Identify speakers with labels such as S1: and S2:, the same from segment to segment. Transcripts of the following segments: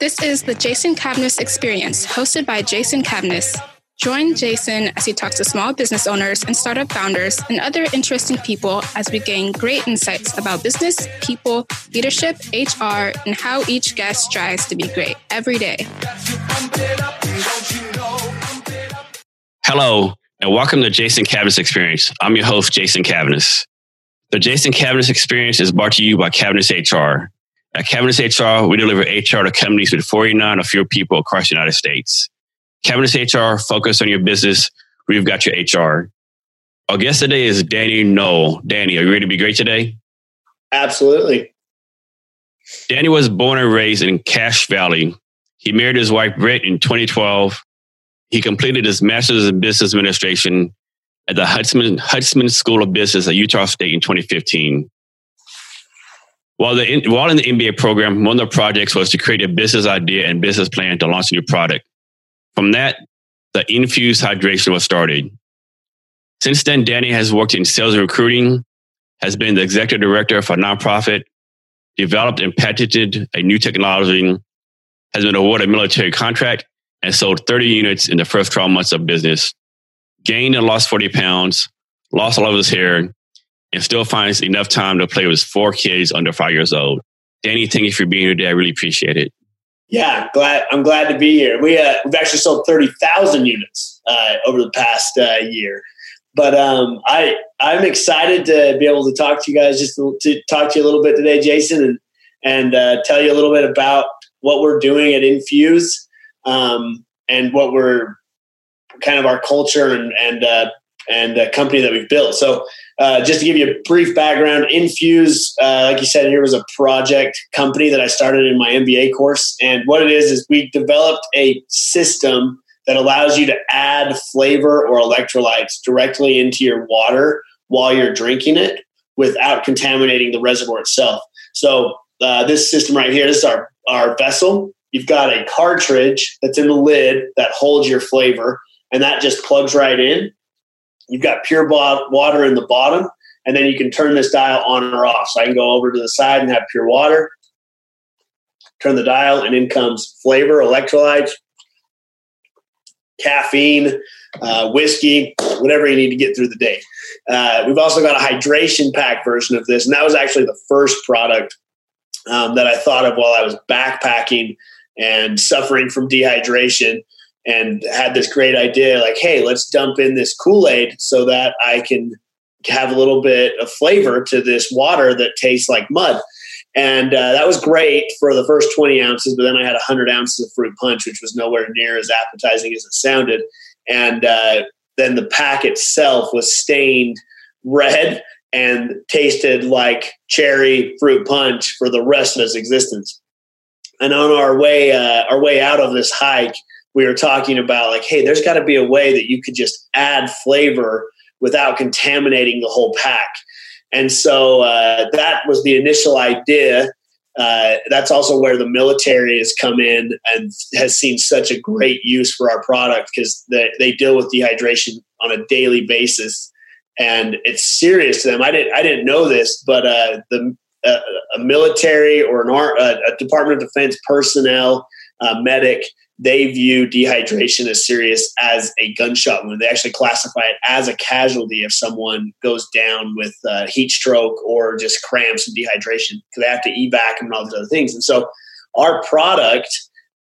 S1: This is the Jason Cavness Experience, hosted by Jason Cavness. Join Jason as he talks to small business owners and startup founders and other interesting people as we gain great insights about business, people, leadership, HR, and how each guest strives to be great every day.
S2: Got to pump it up. Don't you know? Pump it up.
S3: Hello, and welcome to Jason Cavness Experience. I'm your host, Jason Cavness. The Jason Cavness Experience is brought to you by Cavness HR. At Cavness HR, we deliver HR to companies with 49 or fewer people across the United States. Cavness HR, focus on your business. We've got your HR. Our guest today is Danny Noall. Danny, are you ready to be great today?
S4: Absolutely.
S3: Danny was born and raised in Cache Valley. He married his wife, Britt, in 2012. He completed his master's in business administration at the Huntsman, Huntsman School of Business at Utah State in 2015. While, the, while in the MBA program, one of the projects was to create a business idea and business plan to launch a new product. From that, the infused Hydration was started. Since then, Danny has worked in sales and recruiting, has been the executive director for a nonprofit, developed and patented a new technology, has been awarded a military contract, and sold 30 units in the first 12 months of business. Gained and lost 40 pounds, lost all of his hair, and still finds enough time to play with four kids under five years old. Danny, thank you for being here today. I really appreciate it.
S4: Yeah, glad I'm glad to be here. We uh, we've actually sold thirty thousand units uh, over the past uh, year, but um, I I'm excited to be able to talk to you guys just to, to talk to you a little bit today, Jason, and and uh, tell you a little bit about what we're doing at Infuze um, and what we're kind of our culture and and uh, and company that we've built. So uh, just to give you a brief background, Infuze, uh, like you said, here was a project company that I started in my MBA course. And what it is, is we developed a system that allows you to add flavor or electrolytes directly into your water while you're drinking it without contaminating the reservoir itself. So uh, this system right here, this is our, our vessel. You've got a cartridge that's in the lid that holds your flavor, and that just plugs right in You've got pure water in the bottom, and then you can turn this dial on or off. So I can go over to the side and have pure water, turn the dial, and in comes flavor, electrolytes, caffeine, uh, whiskey, whatever you need to get through the day. Uh, we've also got a hydration pack version of this, and that was actually the first product um, that I thought of while I was backpacking and suffering from dehydration and had this great idea like, hey, let's dump in this Kool Aid so that I can have a little bit of flavor to this water that tastes like mud. And uh, that was great for the first 20 ounces, but then I had 100 ounces of fruit punch, which was nowhere near as appetizing as it sounded. And uh, then the pack itself was stained red and tasted like cherry fruit punch for the rest of its existence. And on our way, uh, our way out of this hike, we were talking about like, hey, there's got to be a way that you could just add flavor without contaminating the whole pack. And so uh, that was the initial idea. Uh, that's also where the military has come in and has seen such a great use for our product because they, they deal with dehydration on a daily basis, and it's serious to them. I didn't I didn't know this, but uh, the uh, a military or an uh, a Department of Defense personnel uh, medic they view dehydration as serious as a gunshot wound. They actually classify it as a casualty if someone goes down with uh, heat stroke or just cramps and dehydration because they have to evac and all these other things. And so our product,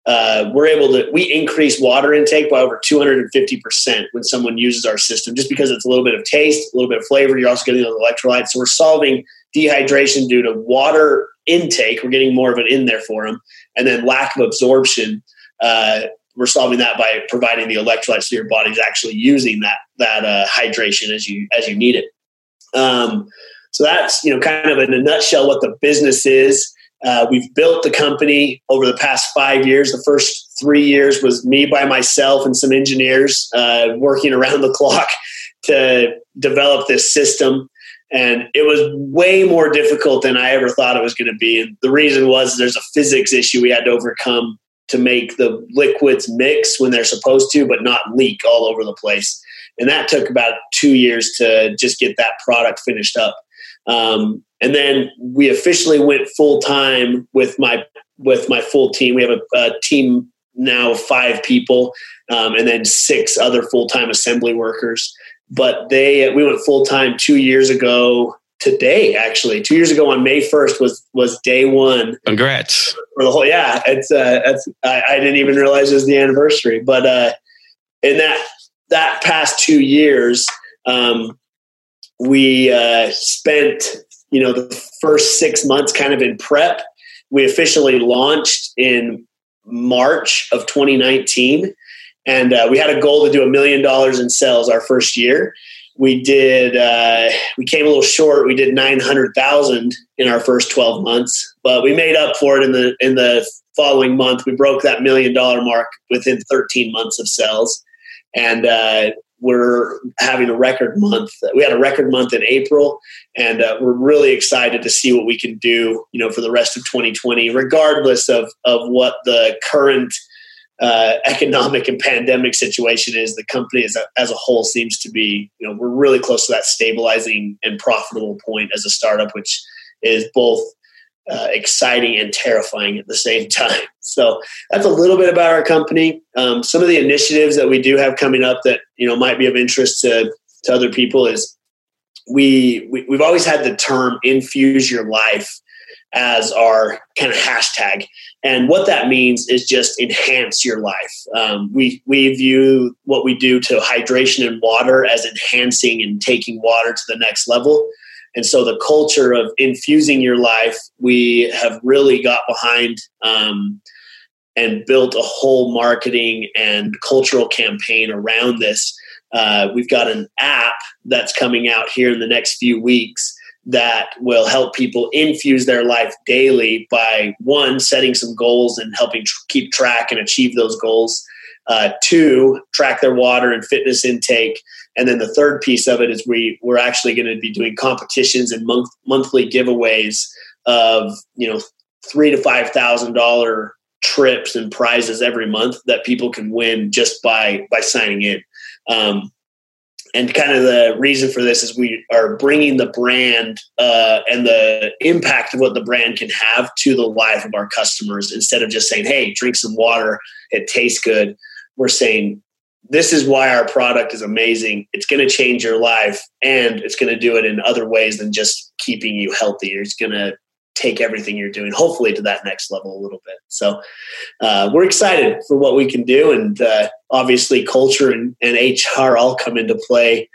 S4: uh, we're able to we increase water intake by over 250% when someone uses our system just because it's a little bit of taste, a little bit of flavor. You're also getting those electrolytes. So we're solving dehydration due to water intake. We're getting more of it in there for them, and then lack of absorption uh, we're solving that by providing the electrolytes so your body's actually using that that uh, hydration as you as you need it. Um, so that's you know kind of in a nutshell what the business is. Uh, we've built the company over the past five years. The first three years was me by myself and some engineers uh, working around the clock to develop this system. And it was way more difficult than I ever thought it was going to be. And the reason was there's a physics issue we had to overcome to make the liquids mix when they're supposed to, but not leak all over the place. And that took about two years to just get that product finished up. Um, and then we officially went full time with my with my full team. We have a, a team now of five people, um, and then six other full time assembly workers. But they we went full time two years ago today. Actually, two years ago on May first was was day one.
S3: Congrats
S4: for the whole. Yeah, it's uh, that's I, I didn't even realize it was the anniversary. But uh, in that that past two years, um, we uh, spent you know the first six months kind of in prep. We officially launched in March of 2019, and uh, we had a goal to do a million dollars in sales our first year. We did. Uh, we came a little short. We did nine hundred thousand in our first 12 months, but we made up for it in the in the following month. We broke that million dollar mark within 13 months of sales, and uh, we're having a record month. We had a record month in April, and uh, we're really excited to see what we can do, you know, for the rest of 2020, regardless of of what the current uh, economic and pandemic situation is. The company as a, as a whole seems to be, you know, we're really close to that stabilizing and profitable point as a startup, which is both uh, exciting and terrifying at the same time. So that's a little bit about our company. Um, some of the initiatives that we do have coming up that you know might be of interest to to other people is we, we we've always had the term "infuse your life" as our kind of hashtag, and what that means is just enhance your life. Um, we we view what we do to hydration and water as enhancing and taking water to the next level. And so the culture of infusing your life, we have really got behind um, and built a whole marketing and cultural campaign around this. Uh, we've got an app that's coming out here in the next few weeks that will help people infuse their life daily by one, setting some goals and helping tr- keep track and achieve those goals. Uh, two, track their water and fitness intake. And then the third piece of it is we we're actually going to be doing competitions and month, monthly giveaways of you know three to five thousand dollar trips and prizes every month that people can win just by by signing in. Um, and kind of the reason for this is we are bringing the brand uh, and the impact of what the brand can have to the life of our customers instead of just saying, "Hey, drink some water; it tastes good." We're saying, "This is why our product is amazing. It's going to change your life, and it's going to do it in other ways than just keeping you healthy. It's going to take everything you're doing hopefully to that next level a little bit. So uh, we're excited for what we can do and uh, obviously culture and, and, hr all come into play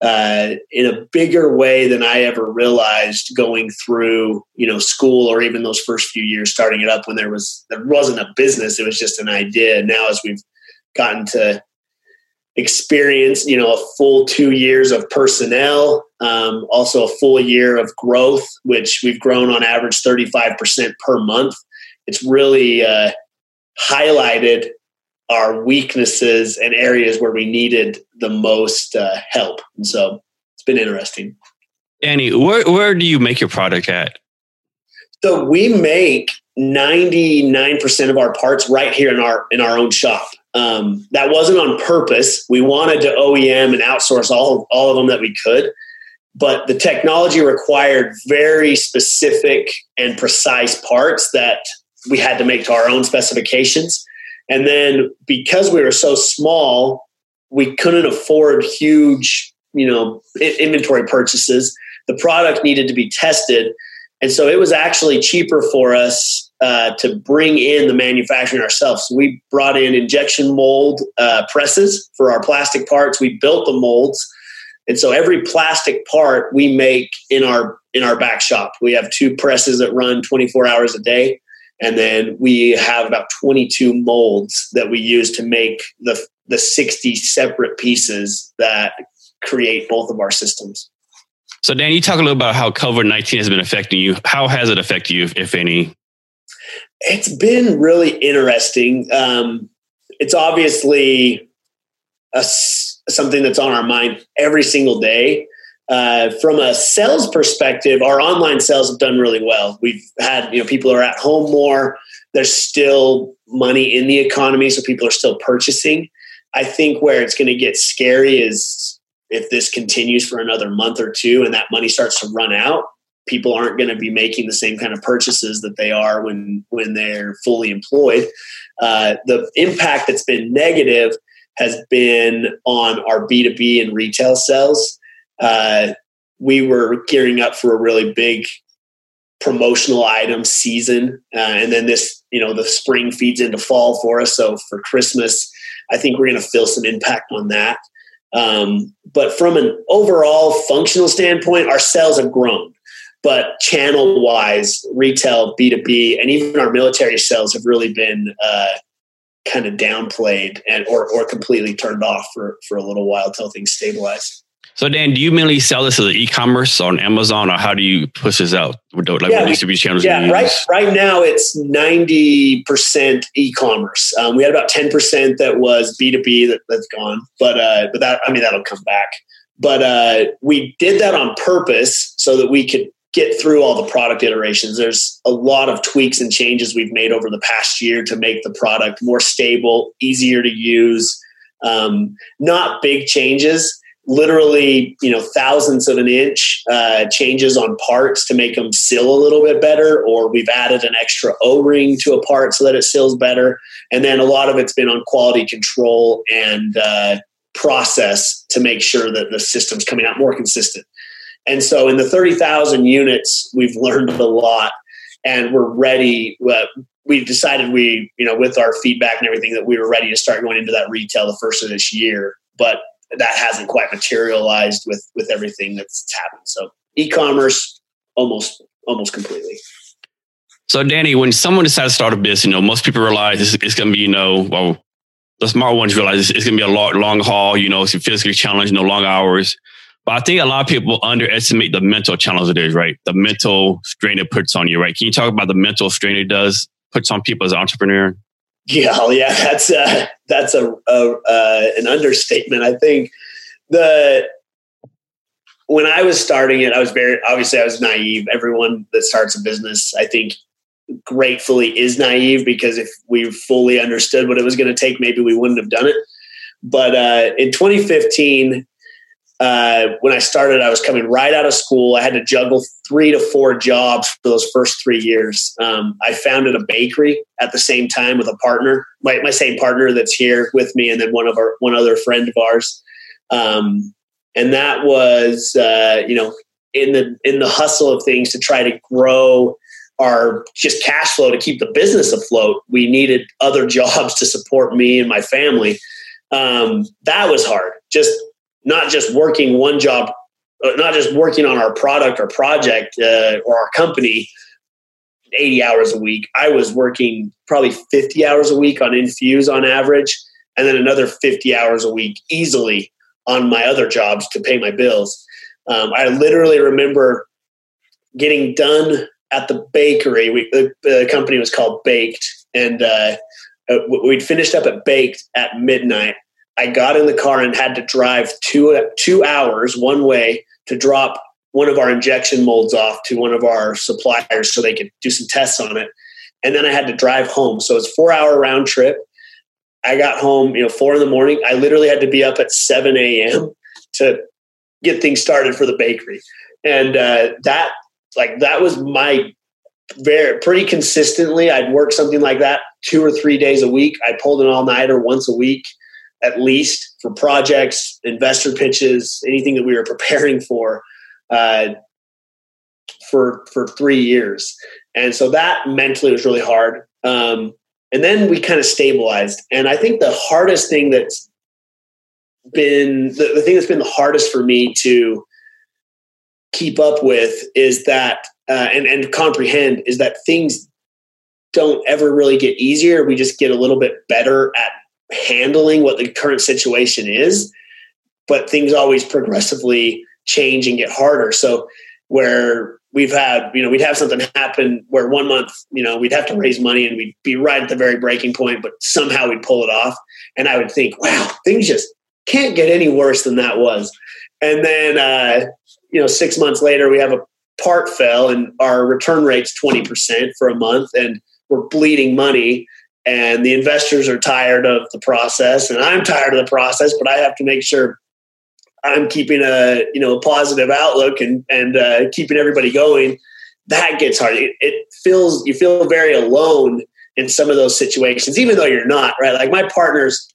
S4: uh, in a bigger way than i ever realized going through you know school or even those first few years starting it up when there was there wasn't a business it was just an idea. Now as we've gotten to experience you know a full two years of personnel um, also a full year of growth which we've grown on average 35% per month. It's really uh, highlighted our weaknesses and areas where we needed the most uh, help. And so it's been interesting.
S3: Danny where, where do you make your product at?
S4: So we make 99% of our parts right here in our in our own shop um, that wasn't on purpose. We wanted to OEM and outsource all, all of them that we could, but the technology required very specific and precise parts that we had to make to our own specifications. And then because we were so small, we couldn't afford huge, you know, inventory purchases. The product needed to be tested. And so it was actually cheaper for us uh, to bring in the manufacturing ourselves. So we brought in injection mold uh, presses for our plastic parts. We built the molds, and so every plastic part we make in our in our back shop. We have two presses that run 24 hours a day, and then we have about 22 molds that we use to make the the 60 separate pieces that create both of our systems.
S3: So, Dan, you talk a little about how COVID 19 has been affecting you. How has it affected you, if any?
S4: It's been really interesting. Um, it's obviously a, something that's on our mind every single day. Uh, from a sales perspective, our online sales have done really well. We've had, you know, people are at home more. There's still money in the economy, so people are still purchasing. I think where it's going to get scary is if this continues for another month or two and that money starts to run out, people aren't going to be making the same kind of purchases that they are when when they're fully employed. Uh, the impact that's been negative has been on our B two B and retail sales. Uh, we were gearing up for a really big promotional item season, uh, and then this, you know, the spring feeds into fall for us. So for Christmas, I think we're going to feel some impact on that. Um, but from an overall functional standpoint, our sales have grown. But channel wise, retail, B2B, and even our military sales have really been uh, kind of downplayed and or, or completely turned off for, for a little while until things stabilize.
S3: So Dan, do you mainly sell this as an e-commerce on Amazon, or how do you push this out? Like yeah, what distribution channels?
S4: Yeah, right. Right now it's ninety percent e-commerce. Um, we had about ten percent that was B two B that that's gone, but uh, but that I mean that'll come back. But uh, we did that on purpose so that we could get through all the product iterations. There's a lot of tweaks and changes we've made over the past year to make the product more stable, easier to use. Um, not big changes literally you know thousands of an inch uh, changes on parts to make them seal a little bit better or we've added an extra o-ring to a part so that it seals better. And then a lot of it's been on quality control and uh, process to make sure that the system's coming out more consistent. And so in the 30000 units we've learned a lot and we're ready uh, we've decided we you know with our feedback and everything that we were ready to start going into that retail the first of this year. But that hasn't quite materialized with with everything that's happened. So e-commerce almost almost completely.
S3: So Danny, when someone decides to start a business, you know, most people realize it's, it's going to be, you know, well, the smart ones realize it's, it's going to be a long, long haul. You know, it's a physically challenging, no long hours. But I think a lot of people underestimate the mental challenge it is, right? The mental strain it puts on you, right? Can you talk about the mental strain it does puts on people as an entrepreneur?
S4: Yeah, oh, yeah, that's a, that's a, a uh, an understatement. I think the when I was starting it, I was very obviously I was naive. Everyone that starts a business, I think, gratefully is naive because if we fully understood what it was going to take, maybe we wouldn't have done it. But uh, in 2015, uh, when I started, I was coming right out of school. I had to juggle three to four jobs for those first three years. Um, I founded a bakery at the same time with a partner, my, my same partner that's here with me, and then one of our one other friend of ours. Um, and that was, uh, you know, in the in the hustle of things to try to grow our just cash flow to keep the business afloat. We needed other jobs to support me and my family. Um, that was hard. Just not just working one job, uh, not just working on our product or project uh, or our company 80 hours a week. I was working probably 50 hours a week on Infuze on average, and then another 50 hours a week easily on my other jobs to pay my bills. Um, I literally remember getting done at the bakery. We, the, the company was called Baked, and uh, uh we'd finished up at Baked at midnight. I got in the car and had to drive two two hours one way to drop one of our injection molds off to one of our suppliers so they could do some tests on it. And then I had to drive home. So it's four hour round trip. I got home, you know, four in the morning. I literally had to be up at 7 a.m. to get things started for the bakery. And uh, that, like, that was my very, pretty consistently. I'd work something like that two or three days a week. I pulled an all nighter once a week at least for projects, investor pitches, anything that we were preparing for. Uh, for for three years, and so that mentally was really hard. Um, and then we kind of stabilized. And I think the hardest thing that's been the, the thing that's been the hardest for me to keep up with is that uh, and and comprehend is that things don't ever really get easier. We just get a little bit better at handling what the current situation is, but things always progressively change and get harder. So where we've had, you know, we'd have something happen where one month, you know, we'd have to raise money and we'd be right at the very breaking point, but somehow we'd pull it off. And I would think, wow, things just can't get any worse than that was. And then, uh, you know, six months later, we have a part fail and our return rate's 20% for a month and we're bleeding money and the investors are tired of the process and I'm tired of the process, but I have to make sure I'm keeping a you know a positive outlook and and uh, keeping everybody going, that gets hard. It, it feels you feel very alone in some of those situations, even though you're not right. Like my partners,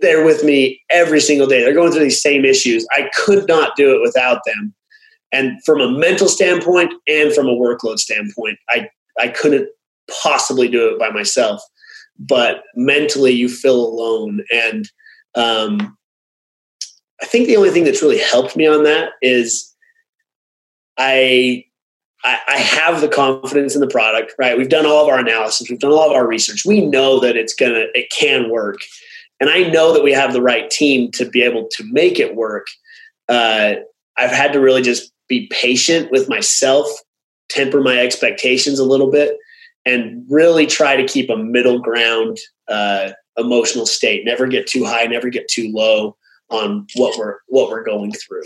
S4: they're with me every single day. They're going through these same issues. I could not do it without them. And from a mental standpoint and from a workload standpoint, I I couldn't possibly do it by myself. But mentally, you feel alone and um, I think the only thing that's really helped me on that is I, I, have the confidence in the product. Right, we've done all of our analysis, we've done all of our research. We know that it's gonna, it can work, and I know that we have the right team to be able to make it work. Uh, I've had to really just be patient with myself, temper my expectations a little bit, and really try to keep a middle ground uh, emotional state. Never get too high, never get too low on what we're what we're going through.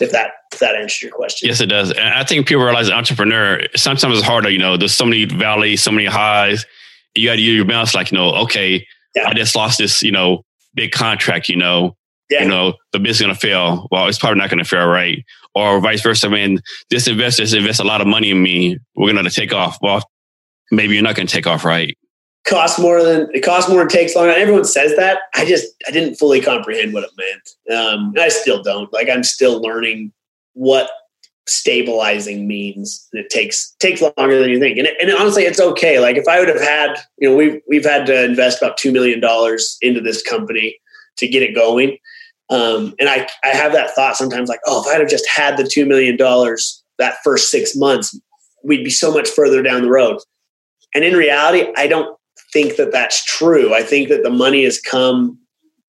S4: If that if that answers your question.
S3: Yes, it does. And I think people realize entrepreneur sometimes it's harder. You know, there's so many valleys, so many highs. You got to use your balance. Like, you know, okay, yeah. I just lost this. You know, big contract. You know, yeah. you know, the business going to fail. Well, it's probably not going to fail, right? Or vice versa. I mean, this investor invests a lot of money in me. We're going to take off. Well, maybe you're not going to take off, right?
S4: costs more than it costs more and takes longer. Everyone says that. I just I didn't fully comprehend what it meant. Um, I still don't. Like I'm still learning what stabilizing means. It takes takes longer than you think. And, and honestly, it's okay. Like if I would have had, you know, we've we've had to invest about two million dollars into this company to get it going. Um, and I I have that thought sometimes, like, oh, if I'd have just had the two million dollars that first six months, we'd be so much further down the road. And in reality, I don't think that that's true. I think that the money has come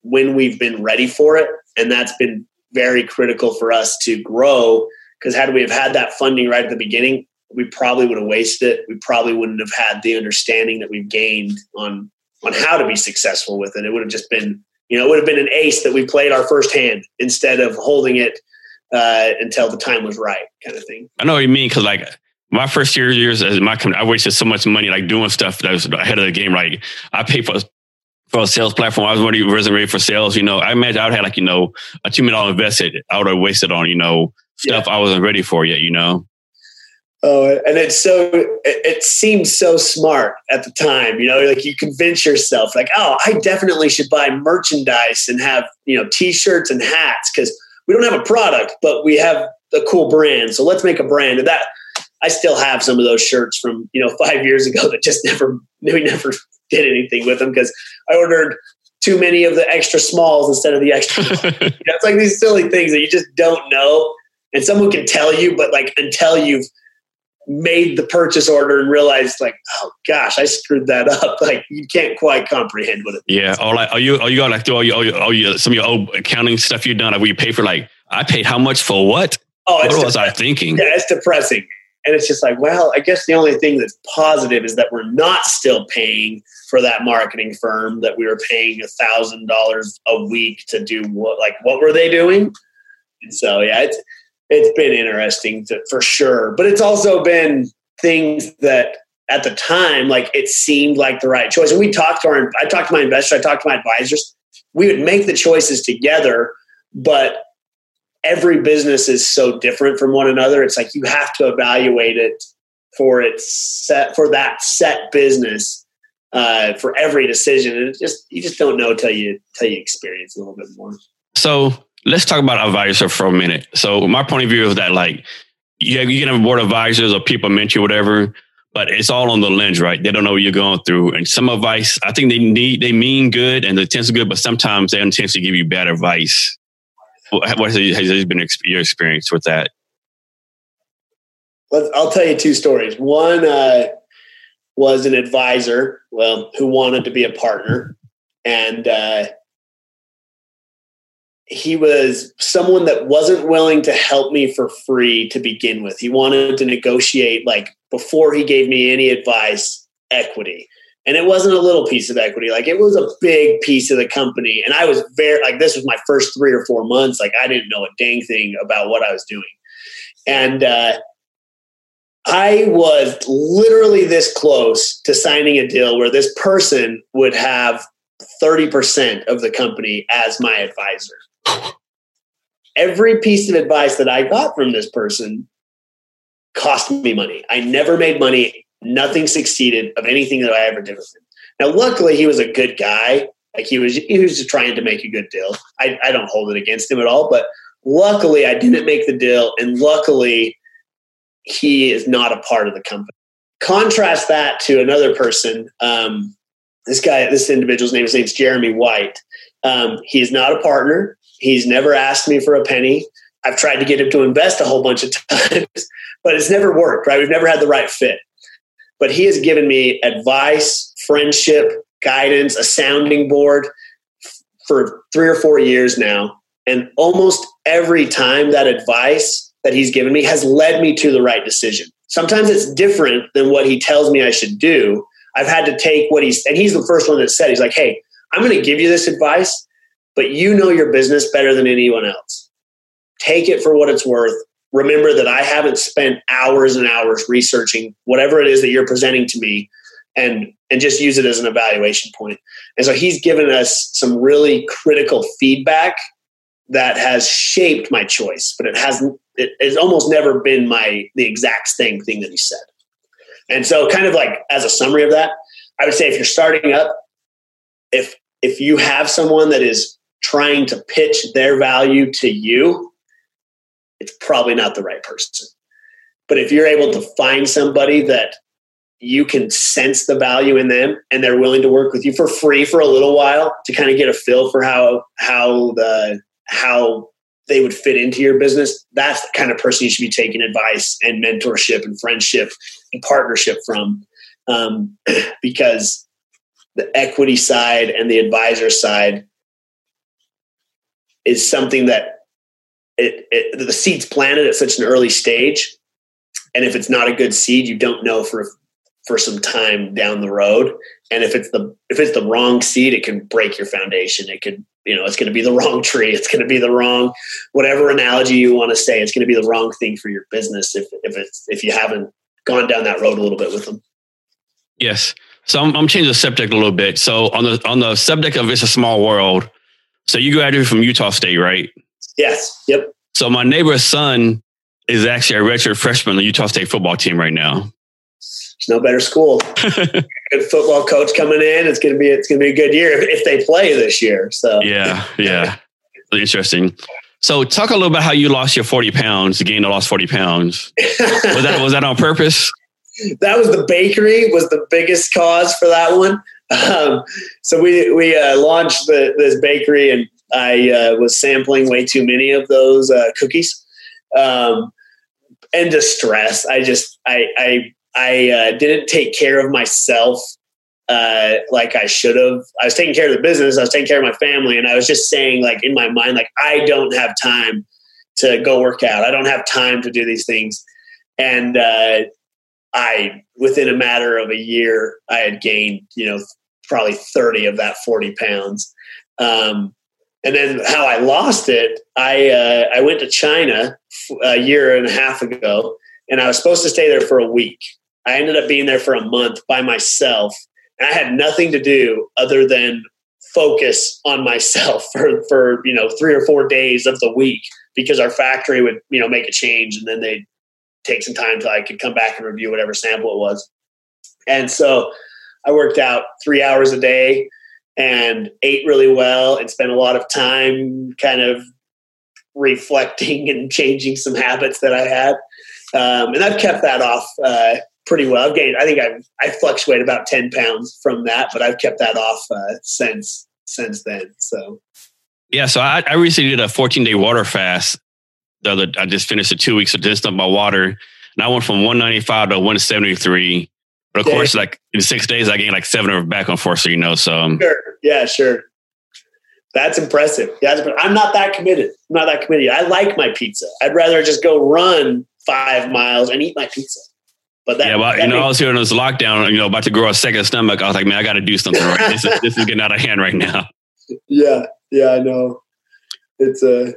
S4: when we've been ready for it. And that's been very critical for us to grow. Because had we have had that funding right at the beginning, we probably would have wasted it. We probably wouldn't have had the understanding that we've gained on on how to be successful with it. It would have just been, you know, it would have been an ace that we played our first hand instead of holding it uh, until the time was right, kind of thing.
S3: I know what you mean because like my first year years as my company, I wasted so much money like doing stuff that was ahead of the game. Like I paid for for a sales platform. I was already wasn't ready for sales. You know, I imagine I'd had like you know a two million dollar invested. I would have wasted on you know stuff yeah. I wasn't ready for yet. You know.
S4: Oh, and it's so it, it seems so smart at the time. You know, like you convince yourself, like, oh, I definitely should buy merchandise and have you know t-shirts and hats because we don't have a product, but we have a cool brand. So let's make a brand, and that I still have some of those shirts from you know five years ago that just never we never did anything with them because I ordered too many of the extra smalls instead of the extra. you know, it's like these silly things that you just don't know, and someone can tell you, but like until you've made the purchase order and realized like oh gosh i screwed that up. Like you can't quite comprehend what it
S3: yeah or like are you are you got like through all your, all your, all your some of your old accounting stuff you've done? Where you pay for like i paid how much for what? Oh what was i thinking?
S4: Yeah it's depressing and it's just like, well, I guess the only thing that's positive is that we're not still paying for that marketing firm that we were paying a thousand dollars a week to do what like what were they doing? And so yeah, it's it's been interesting to, for sure. But it's also been things that at the time, like it seemed like the right choice. And we talked to our I talked to my investors, I talked to my advisors. We would make the choices together, but every business is so different from one another. It's like you have to evaluate it for its set for that set business uh, for every decision, and it just you just don't know till you till you experience a little bit more.
S3: So let's talk about advisor for a minute. So my point of view is that like you, you can have a board of advisors or people mentor whatever, but it's all on the lens, right? They don't know what you're going through. And some advice, I think they need, they mean good and the intents are good, but sometimes they intentionally give you bad advice. What has been your experience with that?
S4: I'll tell you two stories. One uh, was an advisor, well, who wanted to be a partner, and uh, he was someone that wasn't willing to help me for free to begin with. He wanted to negotiate, like before he gave me any advice, equity and it wasn't a little piece of equity like it was a big piece of the company and i was very like this was my first three or four months like i didn't know a dang thing about what i was doing and uh, i was literally this close to signing a deal where this person would have 30% of the company as my advisor every piece of advice that I got from this person cost me money. I never made money. Nothing succeeded of anything that I ever did with him. Now, luckily, he was a good guy. Like he was, he was just trying to make a good deal. I, I don't hold it against him at all, but luckily, I didn't make the deal, and luckily, he is not a part of the company. Contrast that to another person. Um, this guy, this individual's name, his name's Jeremy White. Um, he is not a partner. He's never asked me for a penny. I've tried to get him to invest a whole bunch of times, but it's never worked, right? We've never had the right fit. But he has given me advice, friendship, guidance, a sounding board for three or four years now. And almost every time that advice that he's given me has led me to the right decision. Sometimes it's different than what he tells me I should do. I've had to take what he's, and he's the first one that said, he's like, hey, I'm going to give you this advice, but you know your business better than anyone else. Take it for what it's worth. Remember that I haven't spent hours and hours researching whatever it is that you're presenting to me and and just use it as an evaluation point. And so he's given us some really critical feedback that has shaped my choice, but it hasn't it, it's almost never been my the exact same thing that he said. And so kind of like as a summary of that, I would say if you're starting up, if if you have someone that is trying to pitch their value to you, it's probably not the right person. But if you're able to find somebody that you can sense the value in them and they're willing to work with you for free for a little while to kind of get a feel for how how the how they would fit into your business that's the kind of person you should be taking advice and mentorship and friendship and partnership from um, because the equity side and the advisor side is something that it, it, the seed's planted at such an early stage and if it's not a good seed you don't know for for some time down the road. And if it's the if it's the wrong seed it can break your foundation. It could you know it's going to be the wrong tree. It's going to be the wrong whatever analogy you want to say it's going to be the wrong thing for your business if if it's if you haven't gone down that road a little bit with them.
S3: Yes. So I'm, I'm changing the subject a little bit. So on the on the subject of it's a small world so you graduated from utah state right
S4: yes yep
S3: so my neighbor's son is actually a redshirt freshman on the utah state football team right now
S4: there's no better school. good football coach coming in. It's gonna be it's gonna be a good year if, if they play this year. So
S3: yeah, yeah, really interesting. So talk a little about how you lost your forty pounds, gained or lost forty pounds. was that was that on purpose?
S4: That was the bakery was the biggest cause for that one. Um, so we we uh, launched the, this bakery and I uh, was sampling way too many of those uh, cookies. Um, and distress. I just I I I uh, didn't take care of myself uh, like I should have. I was taking care of the business. I was taking care of my family, and I was just saying, like in my mind, like I don't have time to go work out. I don't have time to do these things. And uh, I, within a matter of a year, I had gained, you know, probably thirty of that forty pounds. Um, and then how I lost it, I uh, I went to China a year and a half ago, and I was supposed to stay there for a week. I ended up being there for a month by myself. And I had nothing to do other than focus on myself for, for, you know, three or four days of the week because our factory would, you know, make a change and then they'd take some time till I could come back and review whatever sample it was. And so I worked out three hours a day and ate really well and spent a lot of time kind of reflecting and changing some habits that I had. Um, and I've kept that off uh, pretty well. I've gained, I think I've, I fluctuate about 10 pounds from that, but I've kept that off uh, since, since then. So,
S3: yeah. So I, I recently did a 14 day water fast. The other, I just finished a two weeks of just my water and I went from 195 to 173. But of course, like in six days, I gained like seven or back on four. So, you know, so. Um,
S4: sure. Yeah, sure. That's impressive. Yeah, that's, I'm not that committed. I'm not that committed. I like my pizza. I'd rather just go run five miles and eat my pizza. But that,
S3: yeah, well, you know, I was here in this lockdown, you know, about to grow a second stomach. I was like, man, I got to do something right. this, is, this is getting out of hand right now.
S4: Yeah, yeah, I know. It's a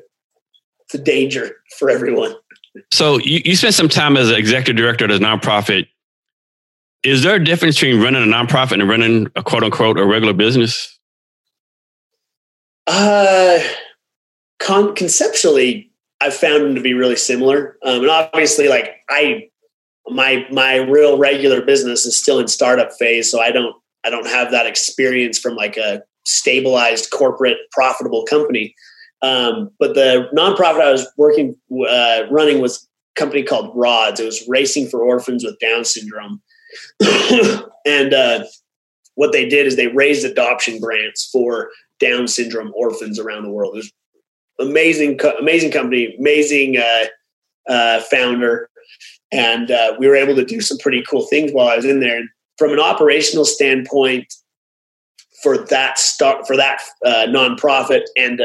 S4: it's a danger for everyone.
S3: So you, you spent some time as an executive director of a nonprofit. Is there a difference between running a nonprofit and running a quote unquote a regular business?
S4: Uh, con- conceptually, I've found them to be really similar. Um, and obviously, like I, my my real regular business is still in startup phase, so I don't I don't have that experience from like a stabilized corporate profitable company. Um, but the nonprofit I was working uh, running was a company called Rods. It was Racing for Orphans with Down syndrome, and uh, what they did is they raised adoption grants for Down syndrome orphans around the world. It amazing, amazing company, amazing uh, uh, founder, and uh, we were able to do some pretty cool things while I was in there. From an operational standpoint, for that start for that uh, nonprofit and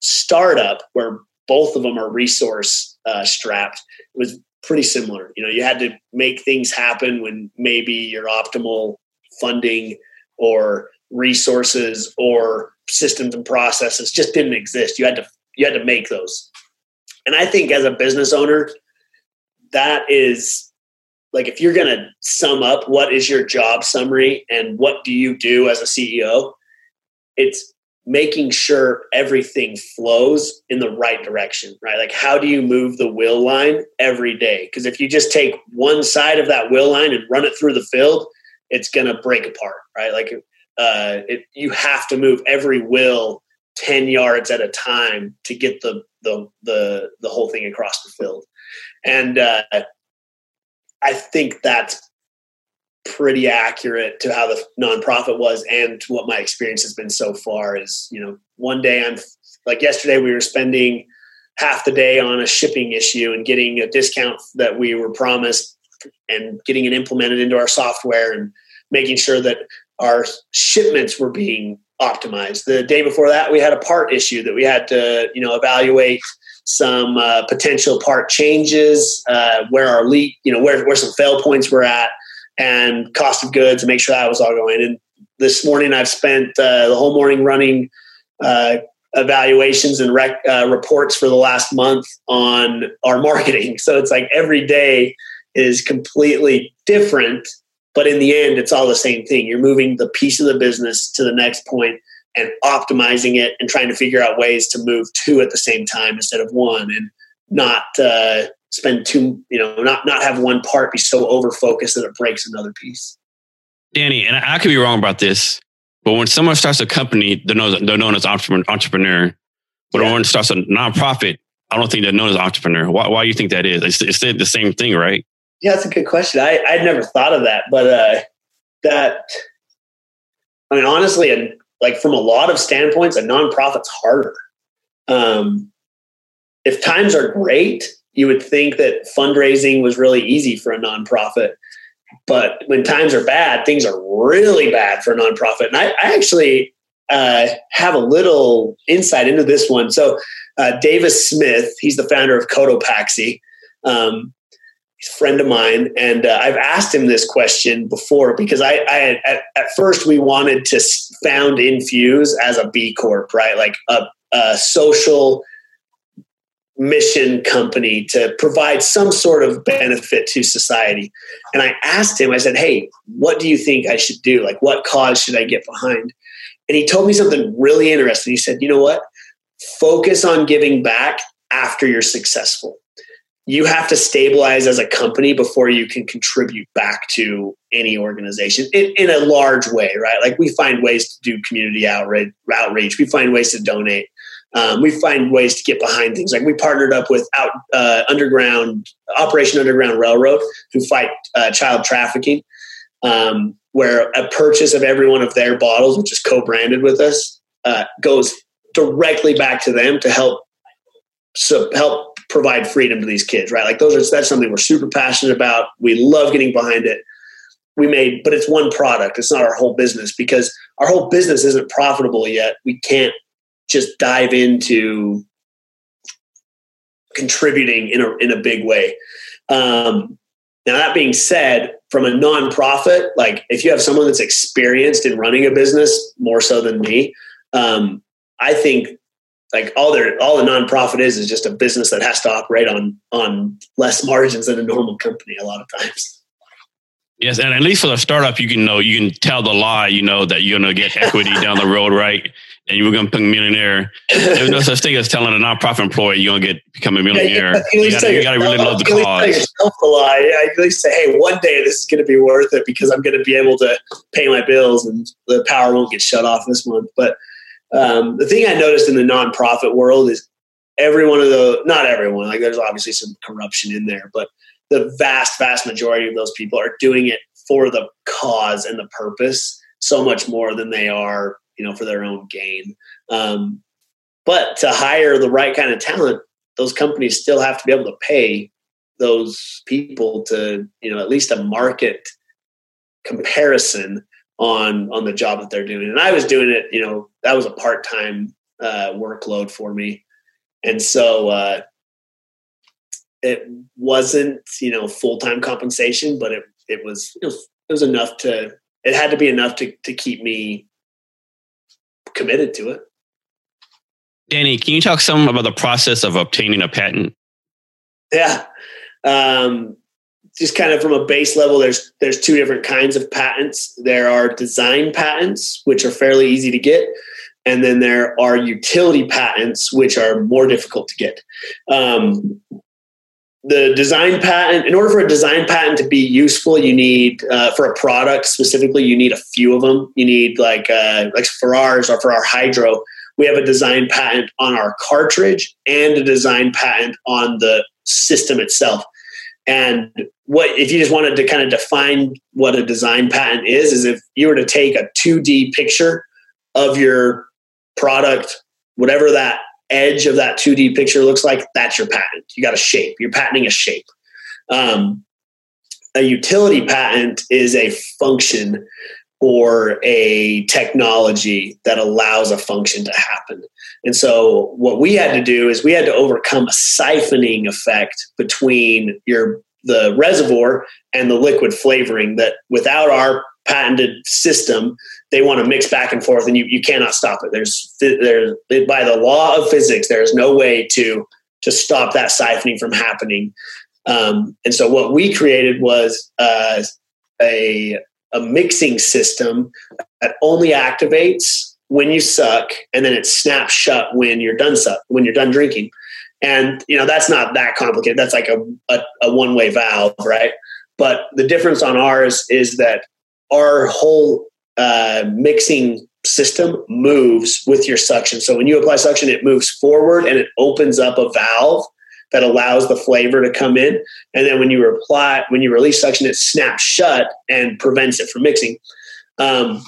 S4: startup where both of them are resource uh, strapped, it was pretty similar. You know, you had to make things happen when maybe your optimal funding or resources or systems and processes just didn't exist. You had to you had to make those. And I think as a business owner, that is like if you're going to sum up what is your job summary and what do you do as a CEO, it's making sure everything flows in the right direction, right? Like how do you move the wheel line every day? Because if you just take one side of that wheel line and run it through the field, it's going to break apart, right? Like uh, it, you have to move every wheel 10 yards at a time to get the the the, the whole thing across the field and uh, i think that's pretty accurate to how the nonprofit was and to what my experience has been so far is you know one day i'm like yesterday we were spending half the day on a shipping issue and getting a discount that we were promised and getting it implemented into our software and making sure that our shipments were being optimized. The day before that, we had a part issue that we had to, you know, evaluate some uh, potential part changes, uh, where our leak, you know, where, where some fail points were at, and cost of goods, and make sure that was all going. And this morning, I've spent uh, the whole morning running uh, evaluations and rec- uh, reports for the last month on our marketing. So it's like every day is completely different but in the end, it's all the same thing. You're moving the piece of the business to the next point and optimizing it and trying to figure out ways to move two at the same time instead of one and not uh, spend two, you know, not, not have one part be so over focused that it breaks another piece.
S3: Danny, and I could be wrong about this, but when someone starts a company, they're known, they're known as entrepreneur. But yeah. when someone starts a nonprofit, I don't think they're known as entrepreneur. Why, why do you think that is? It's, it's the same thing, right?
S4: Yeah, that's a good question. I I'd never thought of that, but uh, that I mean, honestly, and like from a lot of standpoints, a nonprofit's harder. Um, if times are great, you would think that fundraising was really easy for a nonprofit. But when times are bad, things are really bad for a nonprofit. And I, I actually uh, have a little insight into this one. So, uh, Davis Smith, he's the founder of Cotopaxi. Um, He's a friend of mine, and uh, I've asked him this question before because I, I at, at, first we wanted to found Infuze as a B Corp, right? Like a, a social mission company to provide some sort of benefit to society. And I asked him, I said, Hey, what do you think I should do? Like, what cause should I get behind? And he told me something really interesting. He said, You know what? Focus on giving back after you're successful you have to stabilize as a company before you can contribute back to any organization in, in, a large way, right? Like we find ways to do community outreach, outreach. we find ways to donate, um, we find ways to get behind things. Like we partnered up with out, uh, Underground Operation Underground Railroad, who fight uh, child trafficking, um, where a purchase of every one of their bottles, which is co-branded with us, uh, goes directly back to them to help so help provide freedom to these kids, right? Like those are that's something we're super passionate about. We love getting behind it. We made, but it's one product. It's not our whole business because our whole business isn't profitable yet. We can't just dive into contributing in a in a big way. Um, now that being said, from a nonprofit, like if you have someone that's experienced in running a business more so than me, um, I think like all their all the nonprofit is is just a business that has to operate on on less margins than a normal company a lot of times
S3: Yes, and at least for the startup, you can know you can tell the lie. You know that you're going to get equity down the road, right? And you're going to become a millionaire. There's no such thing as telling a nonprofit employee you're going to get become a millionaire. Yeah, you, you got to really love the cause.
S4: Yourself a lie. Yeah, at least say, hey, one day this is going to be worth it because I'm going to be able to pay my bills and the power won't get shut off this month. But um, the thing I noticed in the nonprofit world is every one of the not everyone like there's obviously some corruption in there, but the vast, vast majority of those people are doing it for the cause and the purpose so much more than they are, you know, for their own gain. Um, but to hire the right kind of talent, those companies still have to be able to pay those people to, you know, at least a market comparison on on the job that they're doing. And I was doing it, you know, that was a part time uh, workload for me, and so uh, it wasn't you know full time compensation, but it it was, it was it was enough to it had to be enough to to keep me committed to it.
S3: Danny, can you talk some about the process of obtaining a patent?
S4: Yeah. Um, just kind of from a base level, there's there's two different kinds of patents. There are design patents, which are fairly easy to get, and then there are utility patents, which are more difficult to get. Um, the design patent in order for a design patent to be useful you need uh, for a product specifically you need a few of them. You need like uh, like for ours or for our hydro. We have a design patent on our cartridge and a design patent on the system itself. And what if you just wanted to kind of define what a design patent is is if you were to take a 2d picture of your product whatever that edge of that 2D picture looks like, that's your patent. You got a shape. You're patenting a shape. Um, a utility patent is a function or a technology that allows a function to happen. And so what we had to do is we had to overcome a siphoning effect between your the reservoir and the liquid flavoring that without our patented system they want to mix back and forth and you, you cannot stop it. There's there's by the law of physics there's no way to to stop that siphoning from happening. Um, and so what we created was uh, a a mixing system that only activates when you suck and then it snaps shut when you're done suck when you're done drinking. And you know that's not that complicated. That's like a, a, a one way valve right? But the difference on ours is that our whole uh, mixing system moves with your suction. So when you apply suction, it moves forward and it opens up a valve that allows the flavor to come in. And then when you apply, when you release suction, it snaps shut and prevents it from mixing. Um,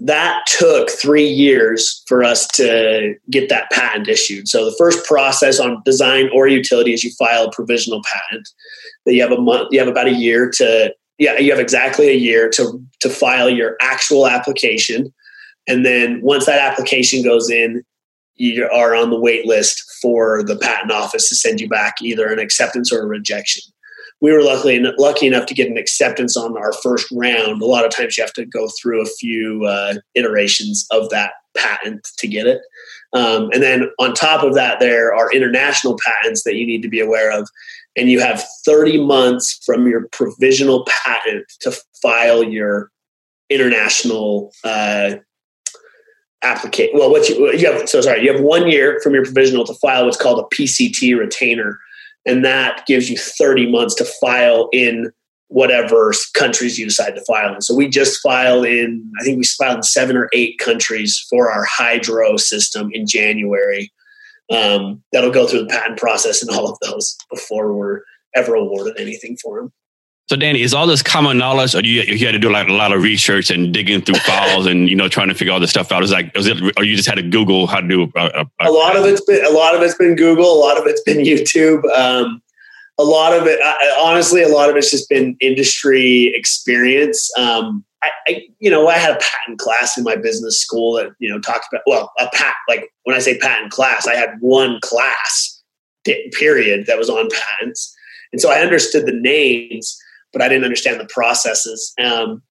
S4: that took three years for us to get that patent issued. So the first process on design or utility is you file a provisional patent. That you have a month, you have about a year to yeah, you have exactly a year to to file your actual application, and then once that application goes in, you are on the wait list for the patent office to send you back either an acceptance or a rejection. We were luckily lucky enough to get an acceptance on our first round. A lot of times you have to go through a few uh, iterations of that patent to get it. Um, and then on top of that, there are international patents that you need to be aware of and you have 30 months from your provisional patent to file your international uh, application. Well, what you, you have, so sorry, you have one year from your provisional to file what's called a PCT retainer, and that gives you 30 months to file in whatever countries you decide to file in. So we just filed in, I think we filed in seven or eight countries for our hydro system in January um, that'll go through the patent process and all of those before we're ever awarded anything for them.
S3: So, Danny, is all this common knowledge, or do you, you had to do like a lot of research and digging through files and you know trying to figure all this stuff out? Is like, is it, or you just had to Google how to do a, a,
S4: a, a lot of it's been a lot of it's been Google, a lot of it's been YouTube. Um, a lot of it, honestly, a lot of it's just been industry experience. Um, I, I, you know, I had a patent class in my business school that, you know, talked about, well, a pat, like when I say patent class, I had one class period that was on patents. And so I understood the names, but I didn't understand the processes. Um,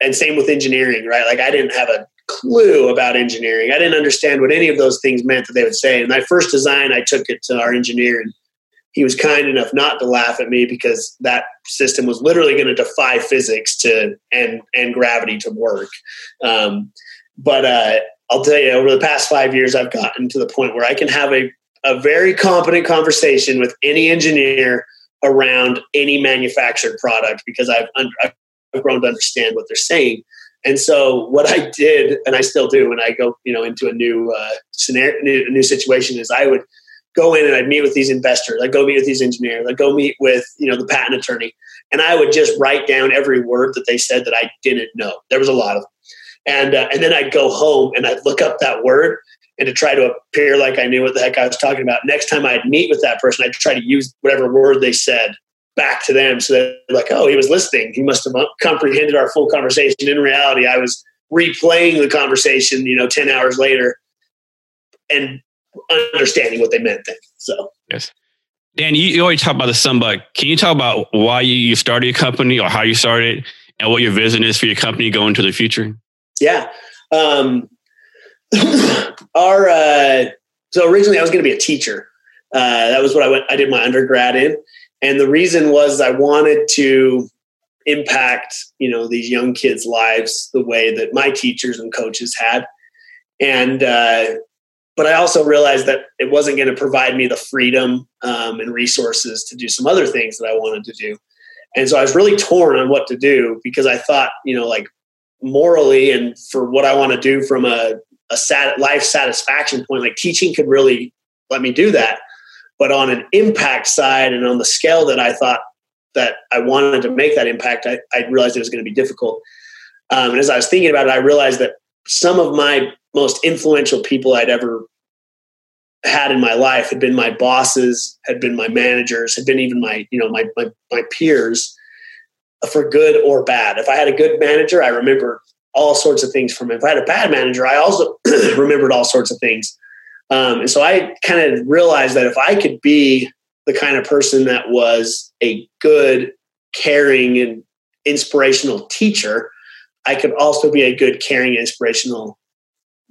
S4: and same with engineering, right? Like I didn't have a clue about engineering. I didn't understand what any of those things meant that they would say. And my first design, I took it to our engineer and he was kind enough not to laugh at me because that system was literally going to defy physics to and and gravity to work. Um, but uh, I'll tell you, over the past five years, I've gotten to the point where I can have a a very competent conversation with any engineer around any manufactured product because I've I've grown to understand what they're saying. And so what I did, and I still do when I go, you know, into a new uh, scenario, new, new situation, is I would go in and I'd meet with these investors. I'd go meet with these engineers. I'd go meet with, you know, the patent attorney. And I would just write down every word that they said that I didn't know. There was a lot of them. And, uh, and then I'd go home and I'd look up that word and to try to appear like I knew what the heck I was talking about. Next time I'd meet with that person, I'd try to use whatever word they said back to them so that like, oh, he was listening. He must have comprehended our full conversation. In reality, I was replaying the conversation, you know, 10 hours later and understanding what they meant then. So
S3: yes. Dan, you, you already talked about the Sunbuck. Can you talk about why you, you started your company or how you started and what your vision is for your company going to the future?
S4: Yeah. Um, our uh, so originally I was going to be a teacher. Uh, that was what I went. I did my undergrad in, and the reason was I wanted to impact you know these young kids' lives the way that my teachers and coaches had, and uh, but I also realized that it wasn't going to provide me the freedom um, and resources to do some other things that I wanted to do. And so I was really torn on what to do because I thought, you know, like morally and for what I want to do from a, a sat- life satisfaction point, like teaching could really let me do that. But on an impact side and on the scale that I thought that I wanted to make that impact, I, I realized it was going to be difficult. Um, and as I was thinking about it, I realized that some of my most influential people I'd ever had in my life had been my bosses, had been my managers, had been even my, you know, my, my, my peers for good or bad. If I had a good manager, I remember all sorts of things from him. If I had a bad manager, I also remembered all sorts of things. Um, and so I kind of realized that if I could be the kind of person that was a good, caring, and inspirational teacher, I could also be a good, caring, inspirational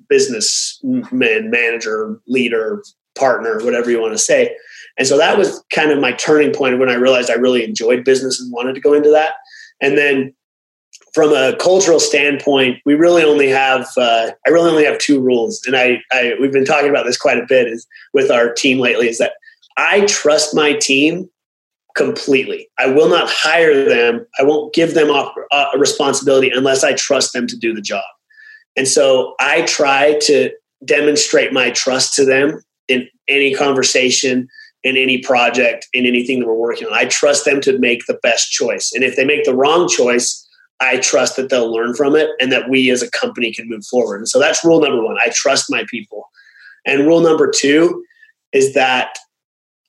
S4: businessman, manager, leader, partner, whatever you want to say. And so that was kind of my turning point when I realized I really enjoyed business and wanted to go into that. And then from a cultural standpoint, we really only have uh, I really only have two rules, and I, I we've been talking about this quite a bit is, with our team lately. Is that I trust my team completely. I will not hire them. I won't give them a, a responsibility unless I trust them to do the job. And so I try to demonstrate my trust to them in any conversation, in any project, in anything that we're working on. I trust them to make the best choice. And if they make the wrong choice, I trust that they'll learn from it and that we as a company can move forward. And so that's rule number one. I trust my people. And rule number two is that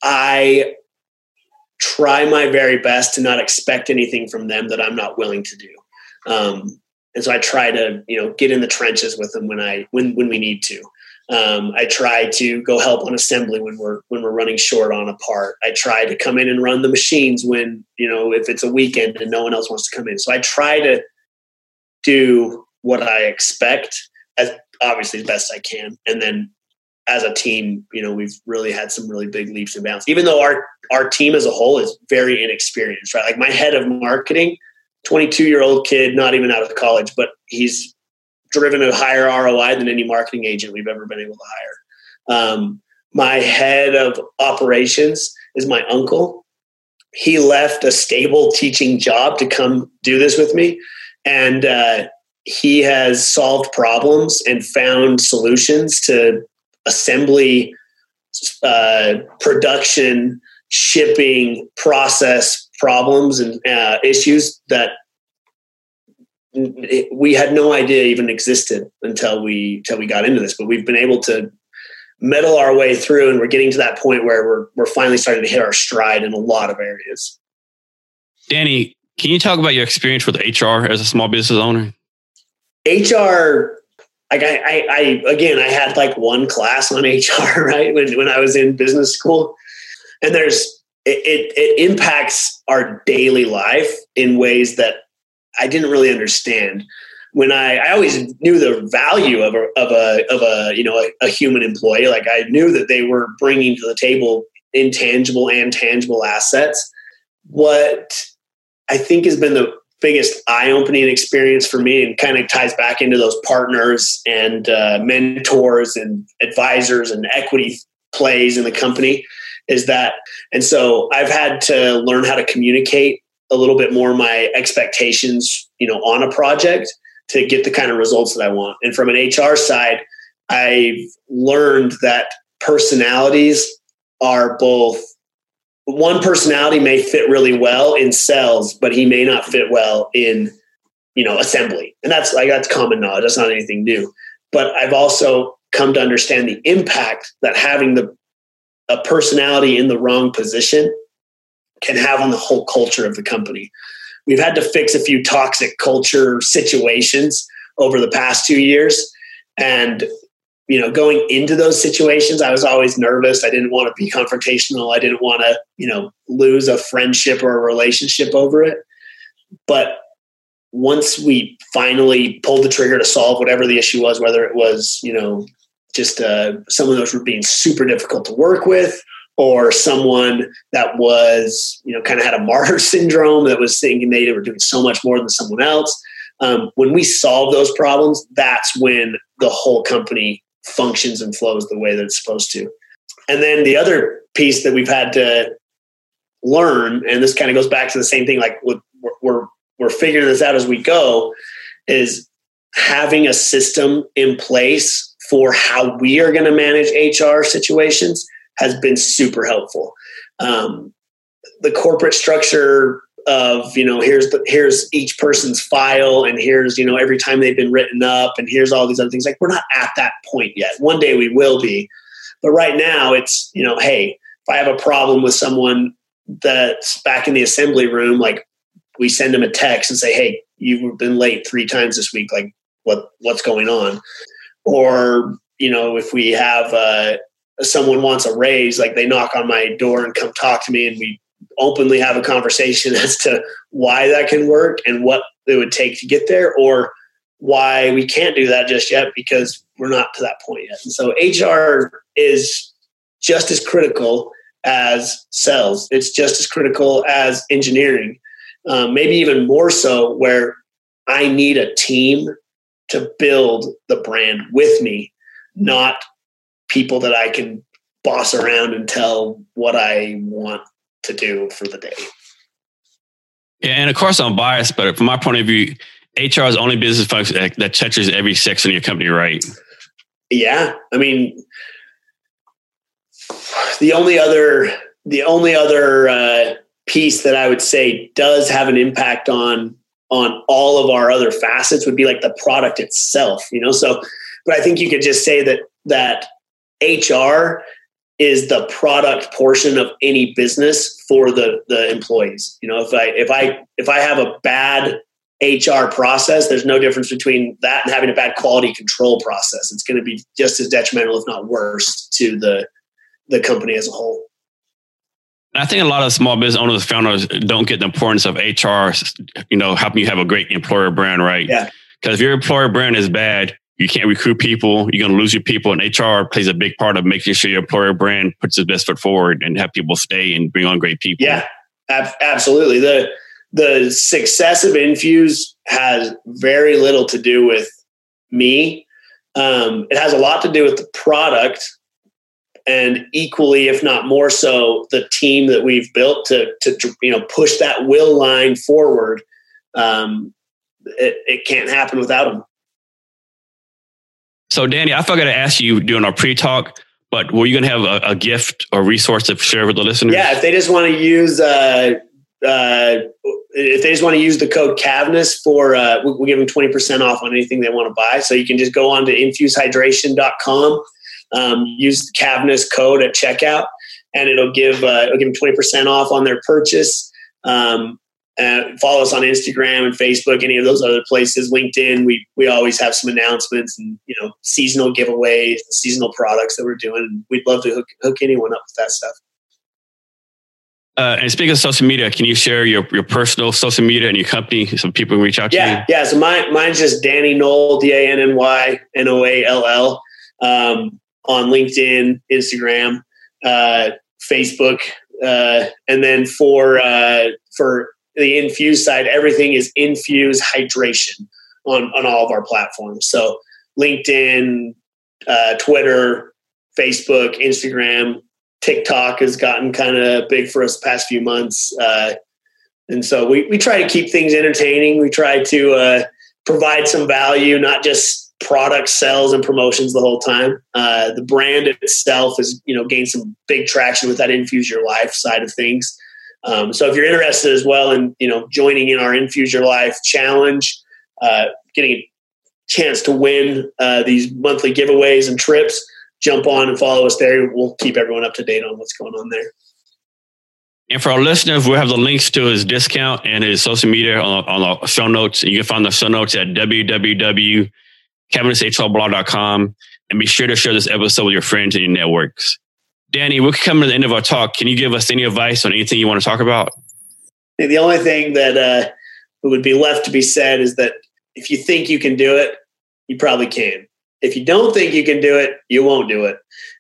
S4: I try my very best to not expect anything from them that I'm not willing to do. Um, and so I try to you know get in the trenches with them when I when when we need to. Um, I try to go help on assembly when we're when we're running short on a part. I try to come in and run the machines when you know if it's a weekend and no one else wants to come in. So I try to do what I expect as obviously as best I can, and then as a team, you know, we've really had some really big leaps and bounds. Even though our our team as a whole is very inexperienced, right? Like my head of marketing 22 year old kid, not even out of college, but he's driven a higher ROI than any marketing agent we've ever been able to hire. Um, my head of operations is my uncle. He left a stable teaching job to come do this with me. And uh, he has solved problems and found solutions to assembly, uh, production, shipping, process problems and uh, issues that we had no idea even existed until we until we got into this. But we've been able to meddle our way through, and we're getting to that point where we're we're finally starting to hit our stride in a lot of areas.
S3: Danny, can you talk about your experience with HR as a small business owner?
S4: HR, like I, I, I again, I had like one class on HR right when when I was in business school, and there's it, it, it impacts our daily life in ways that I didn't really understand. When I, I always knew the value of a, of a, of a you know, a, a human employee. Like I knew that they were bringing to the table intangible and tangible assets. What I think has been the biggest eye-opening experience for me and kind of ties back into those partners and uh, mentors and advisors and equity plays in the company is that and so i've had to learn how to communicate a little bit more my expectations you know on a project to get the kind of results that i want and from an hr side i've learned that personalities are both one personality may fit really well in sales, but he may not fit well in, you know, assembly. And that's like that's common knowledge. That's not anything new. But I've also come to understand the impact that having the a personality in the wrong position can have on the whole culture of the company. We've had to fix a few toxic culture situations over the past two years. And you know, going into those situations, I was always nervous. I didn't want to be confrontational. I didn't want to, you know, lose a friendship or a relationship over it. But once we finally pulled the trigger to solve whatever the issue was, whether it was, you know, just uh, someone that was being super difficult to work with, or someone that was, you know, kind of had a martyr syndrome that was thinking they were doing so much more than someone else. Um, when we solve those problems, that's when the whole company functions and flows the way that it's supposed to. And then the other piece that we've had to learn, and this kind of goes back to the same thing, like we're, we're, we're figuring this out as we go, is having a system in place for how we are going to manage HR situations has been super helpful. Um, the corporate structure of you know here's the here's each person's file and here's you know every time they've been written up and here's all these other things like we're not at that point yet one day we will be but right now it's you know hey if i have a problem with someone that's back in the assembly room like we send them a text and say hey you've been late three times this week like what what's going on or you know if we have uh, someone wants a raise like they knock on my door and come talk to me and we openly have a conversation as to why that can work and what it would take to get there or why we can't do that just yet because we're not to that point yet. And so HR is just as critical as sales. It's just as critical as engineering. Um, maybe even more so where I need a team to build the brand with me, not people that I can boss around and tell what I want to do for the day.
S3: Yeah, and of course I'm biased, but from my point of view, HR is only business function that, that touches every section of your company, right?
S4: Yeah, I mean, the only other the only other uh, piece that I would say does have an impact on on all of our other facets would be like the product itself, you know. So, but I think you could just say that that HR is the product portion of any business for the the employees. You know, if I if I if I have a bad HR process, there's no difference between that and having a bad quality control process. It's going to be just as detrimental, if not worse, to the the company as a whole.
S3: I think a lot of small business owners, founders don't get the importance of HR, you know, helping you have a great employer brand, right?
S4: Yeah.
S3: Because if your employer brand is bad, you can't recruit people. You're going to lose your people. And HR plays a big part of making sure your employer brand puts its best foot forward and have people stay and bring on great people.
S4: Yeah, ab- absolutely. The the success of Infuze has very little to do with me. Um, it has a lot to do with the product, and equally, if not more so, the team that we've built to to you know push that will line forward. Um, it, it can't happen without them.
S3: So, Danny, I forgot to ask you during our pre-talk, but were you going to have a, a, gift or resource to share with the listeners?
S4: Yeah, if they just want to use, uh, uh, if they just want to use the code Cavness for, uh, we'll, we'll give them twenty percent off on anything they want to buy. So you can just go on to infuzehydration.com, um, use the Cavness code at checkout, and it'll give uh, it'll give them twenty percent off on their purchase. Um, uh, follow us on Instagram and Facebook, any of those other places, LinkedIn. We we always have some announcements and you know seasonal giveaways, seasonal products that we're doing. We'd love to hook hook anyone up with that stuff.
S3: Uh, and speaking of social media, can you share your, your personal social media and your company so people can reach out
S4: yeah,
S3: to you?
S4: Yeah, yeah. so mine, mine's just Danny Noall, D A N N Y N O A L L, um, on LinkedIn, Instagram. Uh, Facebook, uh, and then for uh, for the Infuze side, everything is Infuze Hydration on on all of our platforms. So LinkedIn, uh, Twitter, Facebook, Instagram, TikTok has gotten kind of big for us the past few months. Uh, and so we, we try to keep things entertaining. We try to uh, provide some value, not just product sales and promotions the whole time. Uh, the brand itself has you know gained some big traction with that infuse your life side of things. Um, so if you're interested as well in you know joining in our infuse your life challenge, uh, getting a chance to win uh, these monthly giveaways and trips, jump on and follow us there. We'll keep everyone up to date on what's going on there.
S3: And for our listeners, we'll have the links to his discount and his social media on, on the show notes. You can find the show notes at www.cabinetshlblog.com and be sure to share this episode with your friends and your networks. Danny, we're coming to the end of our talk. Can you give us any advice on anything you want to talk about?
S4: The only thing that uh, would be left to be said is that if you think you can do it, you probably can. If you don't think you can do it, you won't do it.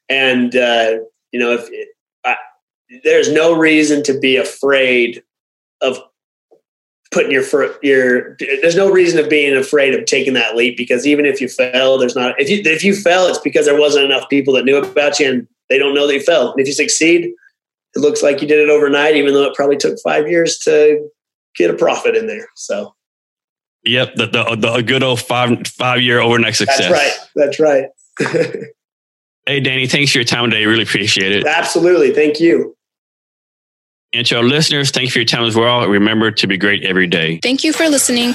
S4: And uh, you know, if there's no reason to be afraid of putting your your there's no reason of being afraid of taking that leap because even if you fail there's not if you if you fail it's because there wasn't enough people that knew about you and they don't know that you fell. And if you succeed it looks like you did it overnight even though it probably took five years to get a profit in there. So.
S3: Yep the the, the good old five five year overnight success.
S4: that's right. That's right.
S3: Hey danny thanks for your time today. Really appreciate it.
S4: Absolutely. Thank you
S3: and to our listeners, thank you for your time as well. Remember to be great every day.
S1: Thank you for listening.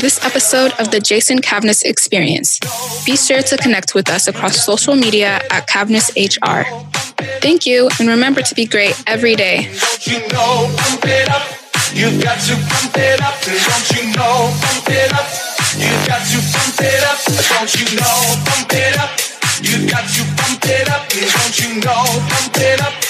S1: This episode of the Jason Cavness Experience. Be sure to connect with us across social media at Cavness HR. Thank you, and remember to be great every day.
S2: You've got to pump it up. Don't you know, pump it up.